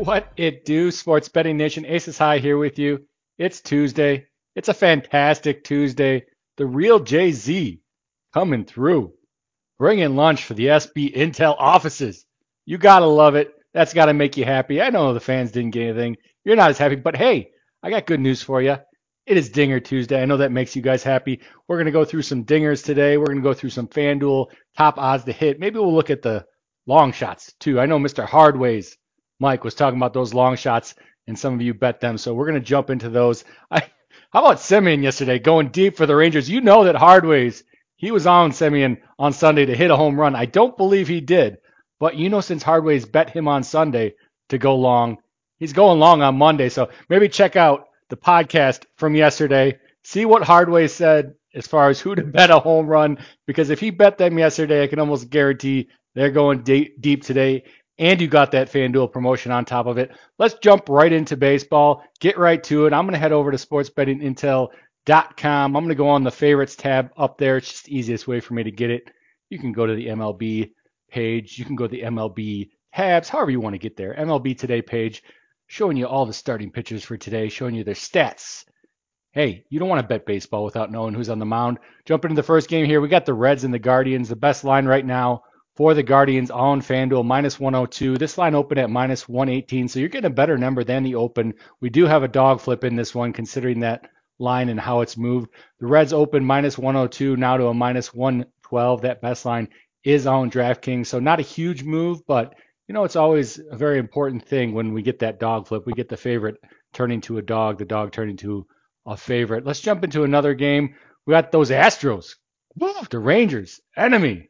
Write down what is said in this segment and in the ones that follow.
What it do, Sports Betting Nation? Aces High here with you. It's Tuesday. It's a fantastic Tuesday. The real JZ coming through, bringing lunch for the SB Intel offices. You gotta love it. That's gotta make you happy. I know the fans didn't get anything. You're not as happy, but hey, I got good news for you. It is Dinger Tuesday. I know that makes you guys happy. We're gonna go through some dingers today. We're gonna go through some FanDuel top odds to hit. Maybe we'll look at the long shots too. I know Mr. Hardways Mike was talking about those long shots, and some of you bet them. So we're going to jump into those. I, how about Semien yesterday going deep for the Rangers? You know that Hardways, he was on Semien on Sunday to hit a home run. I don't believe he did, but you know, since Hardways bet him on Sunday to go long, he's going long on Monday. So maybe check out the podcast from yesterday. See what Hardways said as far as who to bet a home run, because if he bet them yesterday, I can almost guarantee they're going deep, deep today and you got that FanDuel promotion on top of it. Let's jump right into baseball. Get right to it. I'm going to head over to sportsbettingintel.com. I'm going to go on the favorites tab up there. It's just the easiest way for me to get it. You can go to the MLB page. You can go to the MLB tabs, however you want to get there. MLB Today page, showing you all the starting pitchers for today, showing you their stats. Hey, you don't want to bet baseball without knowing who's on the mound. Jump into the first game here. We got the Reds and the Guardians. The best line right now for the Guardians on FanDuel, minus 102. This line opened at minus 118, so you're getting a better number than the open. We do have a dog flip in this one, considering that line and how it's moved. The Reds open minus 102 now to a minus 112. That best line is on DraftKings, so not a huge move, but you know it's always a very important thing when we get that dog flip. We get the favorite turning to a dog, the dog turning to a favorite. Let's jump into another game. We got those Astros, the Rangers, enemy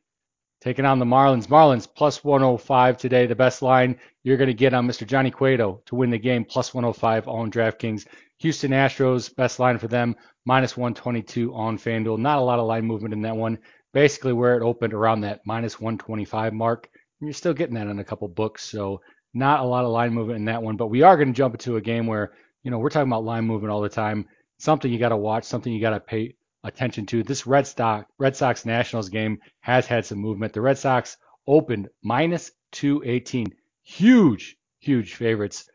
taking on the Marlins. Marlins plus 105 today. The best line you're going to get on Mr. Johnny Cueto to win the game, plus 105 on DraftKings. Houston Astros, best line for them, minus 122 on FanDuel. Not a lot of line movement in that one. Basically, where it opened around that minus 125 mark. And you're still getting that in a couple books. So, not a lot of line movement in that one. But we are going to jump into a game where, you know, we're talking about line movement all the time. Something you got to watch, something you got to pay attention to. This Red Sox Red Sox Nationals game has had some movement. The Red Sox opened minus 218. Huge, huge favorites.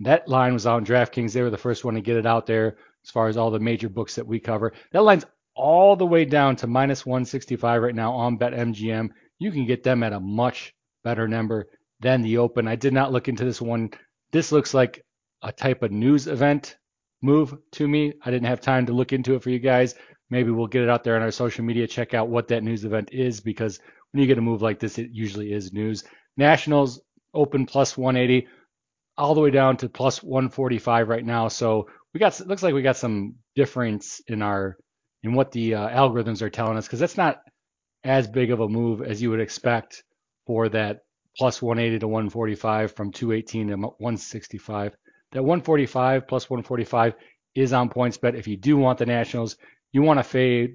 That line was on DraftKings. They were the first one to get it out there as far as all the major books that we cover. That line's all the way down to minus 165 right now on BetMGM. You can get them at a much better number than the open. I did not look into this one. This looks like a type of news event move to me. I didn't have time to look into it for you guys maybe we'll get it out there on our social media. Check out what that news event is because when you get a move like this, it usually is news. Nationals open plus 180 all the way down to plus 145 right now. So we got looks like we got some difference in our in what the uh, algorithms are telling us because that's not as big of a move as you would expect for that plus 180 to 145 from 218 to 165. That 145 plus 145 is on PointsBet. If you do want the Nationals, you want to fade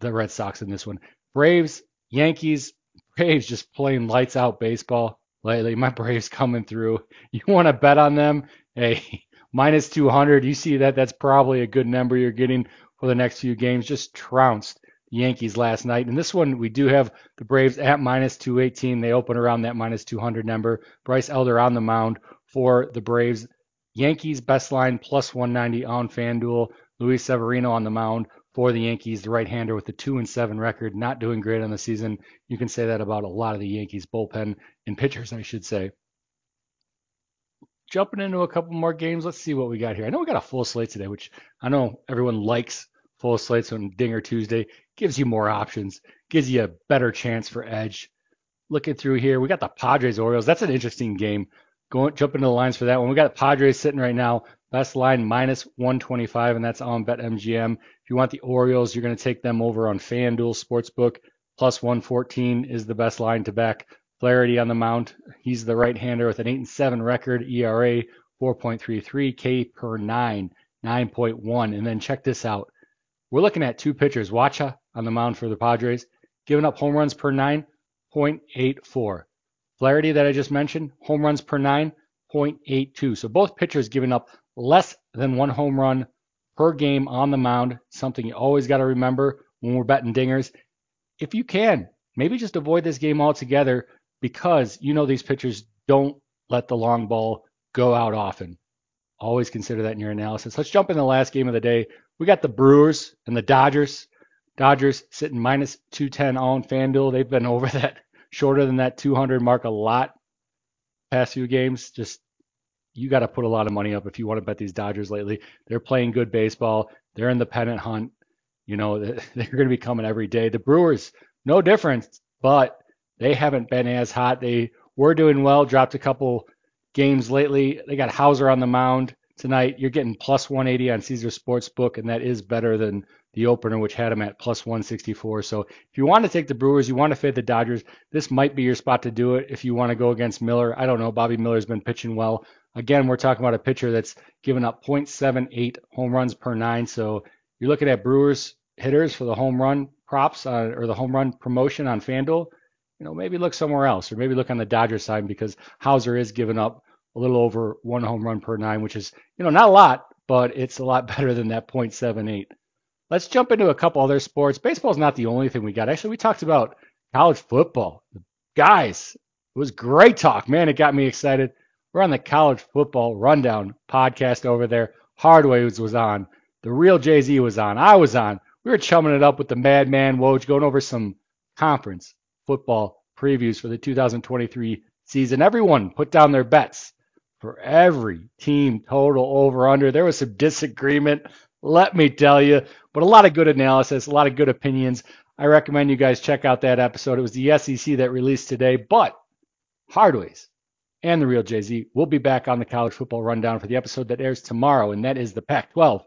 the Red Sox in this one. Braves, Yankees, Braves just playing lights out baseball lately. My Braves coming through. You want to bet on them? Hey, minus 200. You see that? That's probably a good number you're getting for the next few games. Just trounced the Yankees last night. And this one, we do have the Braves at minus 218. They open around that minus 200 number. Bryce Elder on the mound for the Braves. Yankees best line plus 190 on FanDuel. Luis Severino on the mound for the Yankees, the right-hander with the two and seven record, not doing great on the season. You can say that about a lot of the Yankees bullpen and pitchers, I should say. Jumping into a couple more games, let's see what we got here. I know we got a full slate today, which I know everyone likes full slates on Dinger Tuesday. Gives you more options, gives you a better chance for edge. Looking through here, we got the Padres Orioles. That's an interesting game. Going jump into the lines for that one. We got the Padres sitting right now Best line minus 125, and that's on BetMGM. If you want the Orioles, you're going to take them over on FanDuel Sportsbook. Plus 114 is the best line to back. Flaherty on the mound. He's the right-hander with an 8 and 7 record, ERA 4.33, K per 9, 9.1. And then check this out. We're looking at two pitchers. Wacha on the mound for the Padres, giving up home runs per 9.84. Flaherty that I just mentioned, home runs per 9.82. So both pitchers giving up less than one home run per game on the mound. Something you always got to remember when we're betting dingers. If you can, maybe just avoid this game altogether because you know these pitchers don't let the long ball go out often. Always consider that in your analysis. Let's jump in the last game of the day. We got the Brewers and the Dodgers. Dodgers sitting minus 210 on FanDuel. They've been over that shorter than that 200 mark a lot past few games. Just you got to put a lot of money up if you want to bet these Dodgers lately. They're playing good baseball. They're in the pennant hunt. You know, they're going to be coming every day. The Brewers, no difference, but they haven't been as hot. They were doing well, dropped a couple games lately. They got Houser on the mound tonight. You're getting plus 180 on Caesar Sportsbook, and that is better than the opener, which had them at plus 164. So if you want to take the Brewers, you want to fade the Dodgers, this might be your spot to do it. If you want to go against Miller, I don't know. Bobby Miller's been pitching well. Again, we're talking about a pitcher that's given up 0.78 home runs per nine. So you're looking at Brewers hitters for the home run props on, or the home run promotion on FanDuel. You know, maybe look somewhere else, or maybe look on the Dodgers side because Houser is giving up a little over one home run per nine, which is, you know, not a lot, but it's a lot better than that 0.78. Let's jump into a couple other sports. Baseball is not the only thing we got. Actually, we talked about college football. Guys, it was great talk. Man, it got me excited. We're on the college football rundown podcast over there. Hardways was on. The real JZ was on. I was on. We were chumming it up with the Madman Woj, going over some conference football previews for the 2023 season. Everyone put down their bets for every team total over under. There was some disagreement, let me tell you, but a lot of good analysis, a lot of good opinions. I recommend you guys check out that episode. It was the SEC that released today, but Hardways and the real JZ We'll be back on the college football rundown for the episode that airs tomorrow, and that is the Pac 12.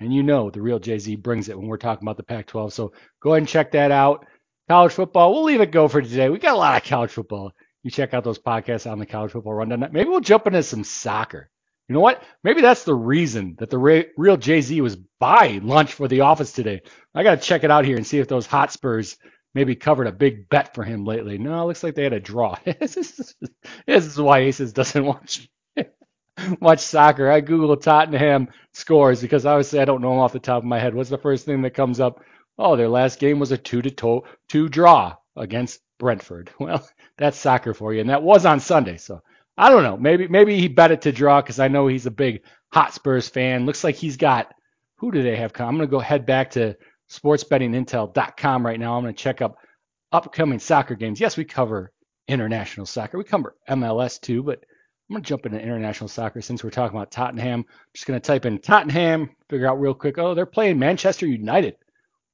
And you know the real JZ brings it when we're talking about the Pac 12. So go ahead and check that out. College football, we'll leave it go for today. We got a lot of college football. You check out those podcasts on the college football rundown. Maybe we'll jump into some soccer. You know what? Maybe that's the reason that the real JZ was buying lunch for the office today. I got to check it out here and see if those Hotspurs maybe covered a big bet for him lately. No, it looks like they had a draw. this, is, why Aces doesn't watch watch soccer. I Google Tottenham scores because obviously I don't know them off the top of my head. What's the first thing that comes up? Oh, their last game was a two to to- two draw against Brentford. Well, that's soccer for you, and that was on Sunday. So I don't know. Maybe maybe he bet it to draw because I know he's a big Hotspurs fan. Looks like he's got who do they have? I'm gonna go head back to sportsbettingintel.com right now. I'm going to check up upcoming soccer games. Yes, we cover international soccer. We cover MLS too, but I'm going to jump into international soccer since we're talking about Tottenham. I'm just going to type in Tottenham, figure out real quick. Oh, they're playing Manchester United.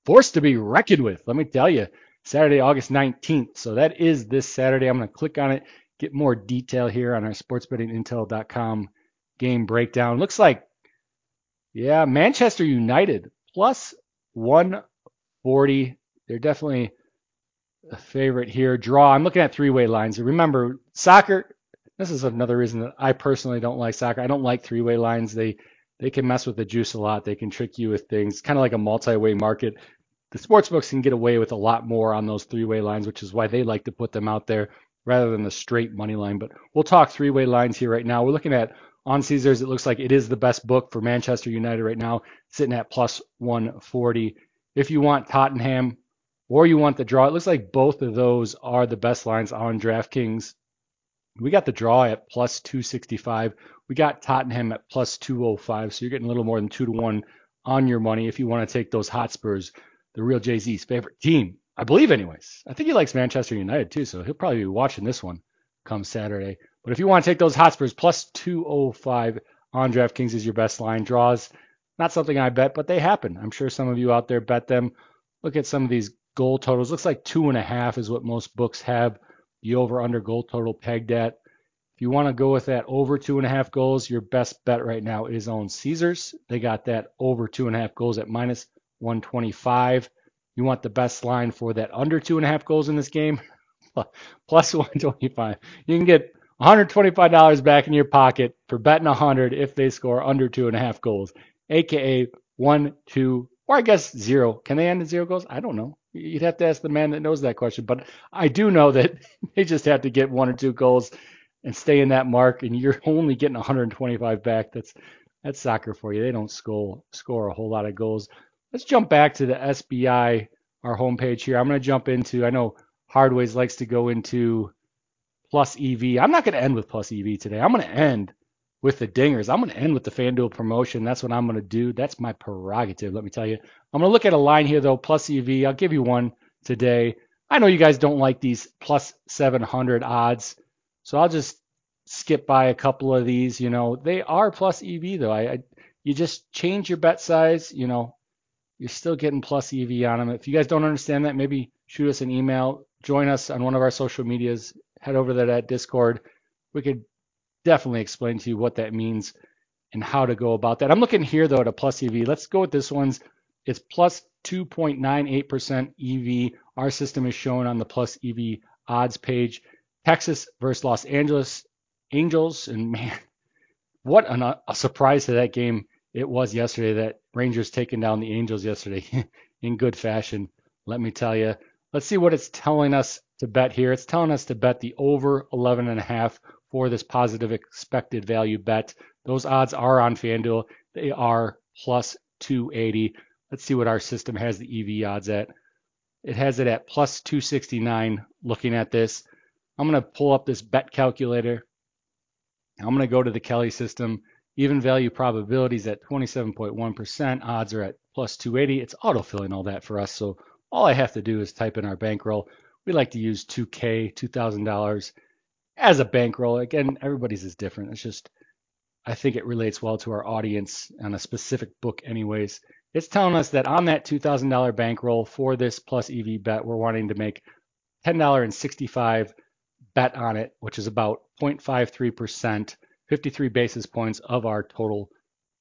Forced to be reckoned with. Let me tell you, Saturday, August 19th. So that is this Saturday. I'm going to click on it, get more detail here on our sportsbettingintel.com game breakdown. Looks like, yeah, Manchester United plus 140. They're definitely a favorite here. Draw. I'm looking at three-way lines. Remember, soccer. This is another reason that I personally don't like soccer. I don't like three-way lines. They they can mess with the juice a lot. They can trick you with things. Kind of like a multi-way market. The sports books can get away with a lot more on those three-way lines, which is why they like to put them out there rather than the straight money line. But we'll talk three-way lines here right now. We're looking at on Caesars, it looks like it is the best book for Manchester United right now, sitting at plus 140. If you want Tottenham or you want the draw, it looks like both of those are the best lines on DraftKings. We got the draw at plus 265. We got Tottenham at plus 205. So you're getting a little more than two to one on your money if you want to take those Hotspurs, the real JZ's favorite team. I believe, anyways. I think he likes Manchester United too, so he'll probably be watching this one come Saturday. But if you want to take those Hotspurs plus 205 on DraftKings is your best line draws. Not something I bet, but they happen. I'm sure some of you out there bet them. Look at some of these goal totals. Looks like two and a half is what most books have the over under goal total pegged at. If you want to go with that over two and a half goals, your best bet right now is on Caesars. They got that over two and a half goals at minus 125. You want the best line for that under two and a half goals in this game? Plus 125. You can get $125 back in your pocket for betting 100 if they score under two and a half goals, aka one, two, or I guess zero. Can they end in zero goals? I don't know. You'd have to ask the man that knows that question. But I do know that they just have to get one or two goals and stay in that mark, and you're only getting 125 back. That's that's soccer for you. They don't score score a whole lot of goals. Let's jump back to the SBI, our homepage here. I'm going to jump into. I know Hardways likes to go into plus EV. I'm not going to end with plus EV today. I'm going to end with the dingers. I'm going to end with the FanDuel promotion. That's what I'm going to do. That's my prerogative, let me tell you. I'm going to look at a line here, though, plus EV. I'll give you one today. I know you guys don't like these plus 700 odds, so I'll just skip by a couple of these. You know, they are plus EV, though. I, I you just change your bet size. You know, you're still getting plus EV on them. If you guys don't understand that, maybe shoot us an email. Join us on one of our social medias. Head over there to that Discord. We could definitely explain to you what that means and how to go about that. I'm looking here though at a plus EV. Let's go with this one's. It's plus 2.98% EV. Our system is shown on the plus EV odds page. Texas versus Los Angeles Angels, and man, what an, a surprise to that game it was yesterday. That Rangers taking down the Angels yesterday in good fashion. Let me tell you. Let's see what it's telling us to bet here. It's telling us to bet the over 11 and a half for this positive expected value bet. Those odds are on FanDuel. They are plus 280. Let's see what our system has the EV odds at. It has it at plus 269 looking at this. I'm going to pull up this bet calculator. I'm going to go to the Kelly system. Even value probabilities at 27.1%. Odds are at plus 280. It's autofilling all that for us. So all I have to do is type in our bankroll. We like to use 2K, $2,000 as a bankroll. Again, everybody's is different. It's just, I think it relates well to our audience on a specific book, anyways. It's telling us that on that $2,000 bankroll for this plus EV bet, we're wanting to make $10.65 bet on it, which is about 0.53%, 53 basis points of our total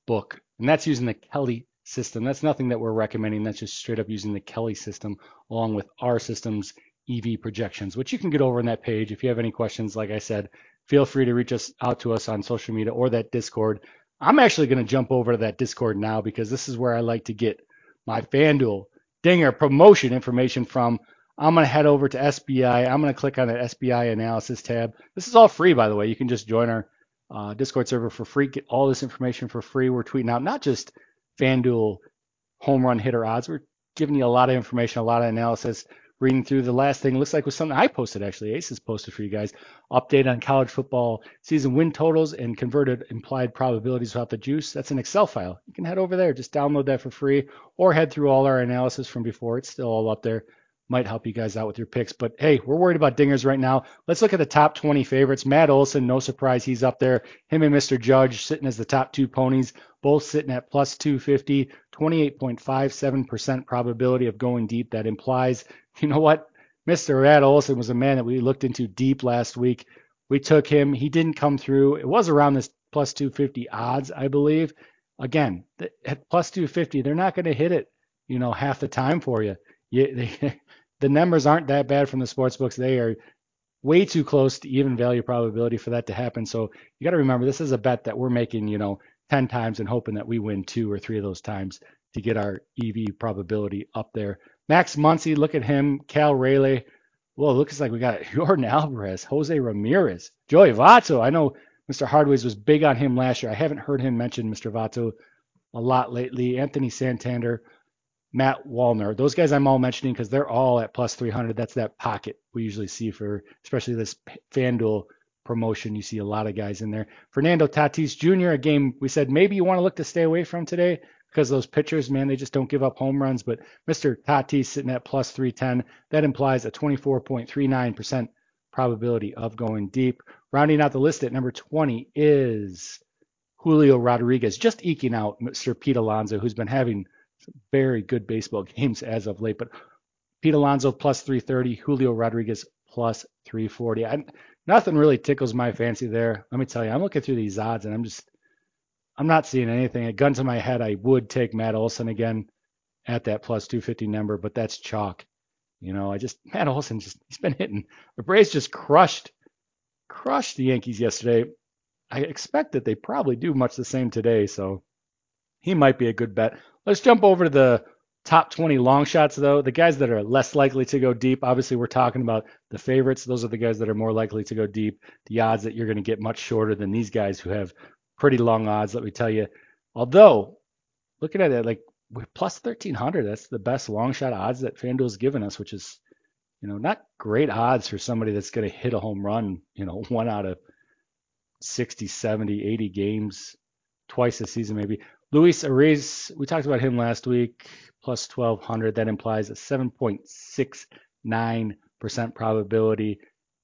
book. And that's using the Kelly system. That's nothing that we're recommending. That's just straight up using the Kelly system along with our system's EV projections, which you can get over on that page. If you have any questions, like I said, feel free to reach us out to us on social media or that Discord. I'm actually going to jump over to that Discord now because this is where I like to get my FanDuel Dinger promotion information from. I'm going to head over to SBI. I'm going to click on that SBI analysis tab. This is all free, by the way. You can just join our uh, Discord server for free, get all this information for free. We're tweeting out not just FanDuel home run hitter odds, we're giving you a lot of information, a lot of analysis reading through the last thing. Looks like was something I posted actually. Aces posted for you guys. Update on college football season win totals and converted implied probabilities without the juice. That's an Excel file. You can head over there, just download that for free, or head through all our analysis from before. It's still all up there. Might help you guys out with your picks. But hey, we're worried about dingers right now. Let's look at the top 20 favorites. Matt Olson, no surprise, he's up there. Him and Mr. Judge sitting as the top two ponies, both sitting at plus 250, 28.57% probability of going deep. That implies you know what? Mr. Matt Olson was a man that we looked into deep last week. We took him. He didn't come through. It was around this plus 250 odds, I believe. Again, at plus 250, they're not going to hit it, you know, half the time for you. You they, the numbers aren't that bad from the sports books. They are way too close to even value probability for that to happen. So you got to remember, this is a bet that we're making, you know, 10 times and hoping that we win two or three of those times to get our EV probability up there. Max Muncy, look at him. Cal Raleigh. Well, it looks like we got Yordan Alvarez, Jose Ramirez, Joey Votto. I know Mr. Hardways was big on him last year. I haven't heard him mention Mr. Votto a lot lately. Anthony Santander, Matt Wallner. Those guys I'm all mentioning because they're all at plus 300. That's that pocket we usually see for, especially this FanDuel promotion. You see a lot of guys in there. Fernando Tatis Jr., a game we said maybe you want to look to stay away from today because those pitchers, man, they just don't give up home runs. But Mr. Tatis sitting at plus 310, that implies a 24.39% probability of going deep. Rounding out the list at number 20 is Julio Rodriguez, just eking out Mr. Pete Alonso, who's been having very good baseball games as of late. But Pete Alonso plus 330, Julio Rodriguez plus 340. I, nothing really tickles my fancy there. Let me tell you, I'm looking through these odds and I'm just I'm not seeing anything. A gun to my head, I would take Matt Olson again at that plus 250 number, but that's chalk. You know, I just Matt Olson just he's been hitting. The Braves just crushed crushed the Yankees yesterday. I expect that they probably do much the same today, so he might be a good bet. Let's jump over to the top 20 long shots though. The guys that are less likely to go deep, obviously we're talking about the favorites. Those are the guys that are more likely to go deep. The odds that you're going to get much shorter than these guys who have pretty long odds, let me tell you. Although, looking at it, like plus 1300, that's the best long shot odds that FanDuel's given us, which is, you know, not great odds for somebody that's going to hit a home run, you know, one out of 60, 70, 80 games twice a season maybe. Luis Arraez, we talked about him last week, plus 1200. That implies a 7.69% probability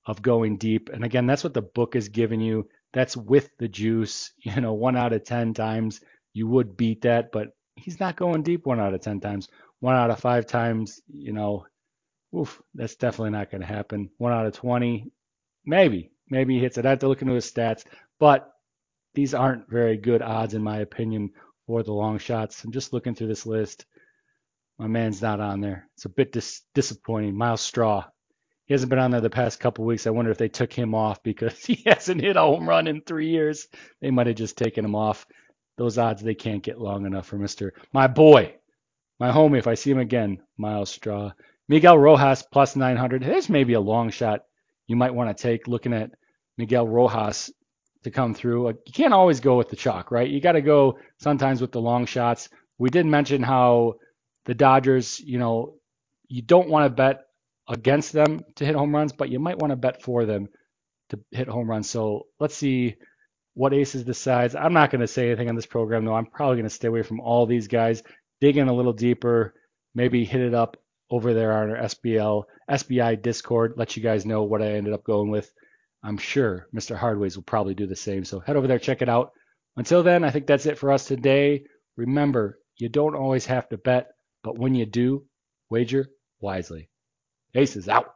of going deep. And again, that's what the book is giving you. That's with the juice. You know, one out of 10 times you would beat that, but he's not going deep one out of 10 times. One out of five times, you know, oof, that's definitely not going to happen. One out of 20, maybe, maybe he hits it. I have to look into his stats, but these aren't very good odds, in my opinion, for the long shots. I'm just looking through this list. My man's not on there. It's a bit dis- disappointing. Myles Straw. He hasn't been on there the past couple weeks. I wonder if they took him off because he hasn't hit a home run in three years. They might have just taken him off. Those odds they can't get long enough for Mister my boy, my homie. If I see him again, Myles Straw, Miguel Rojas plus 900. There's maybe a long shot you might want to take looking at Miguel Rojas to come through. You can't always go with the chalk, right? You got to go sometimes with the long shots. We did mention how the Dodgers, you know, you don't want to bet against them to hit home runs, but you might want to bet for them to hit home runs. So let's see what Aces decides. I'm not going to say anything on this program, though. I'm probably going to stay away from all these guys. Dig in a little deeper, maybe hit it up over there on our SBL SBI Discord. Let you guys know what I ended up going with. I'm sure Mr. Hardways will probably do the same. So head over there, check it out. Until then, I think that's it for us today. Remember, you don't always have to bet, but when you do, wager wisely. Aces out.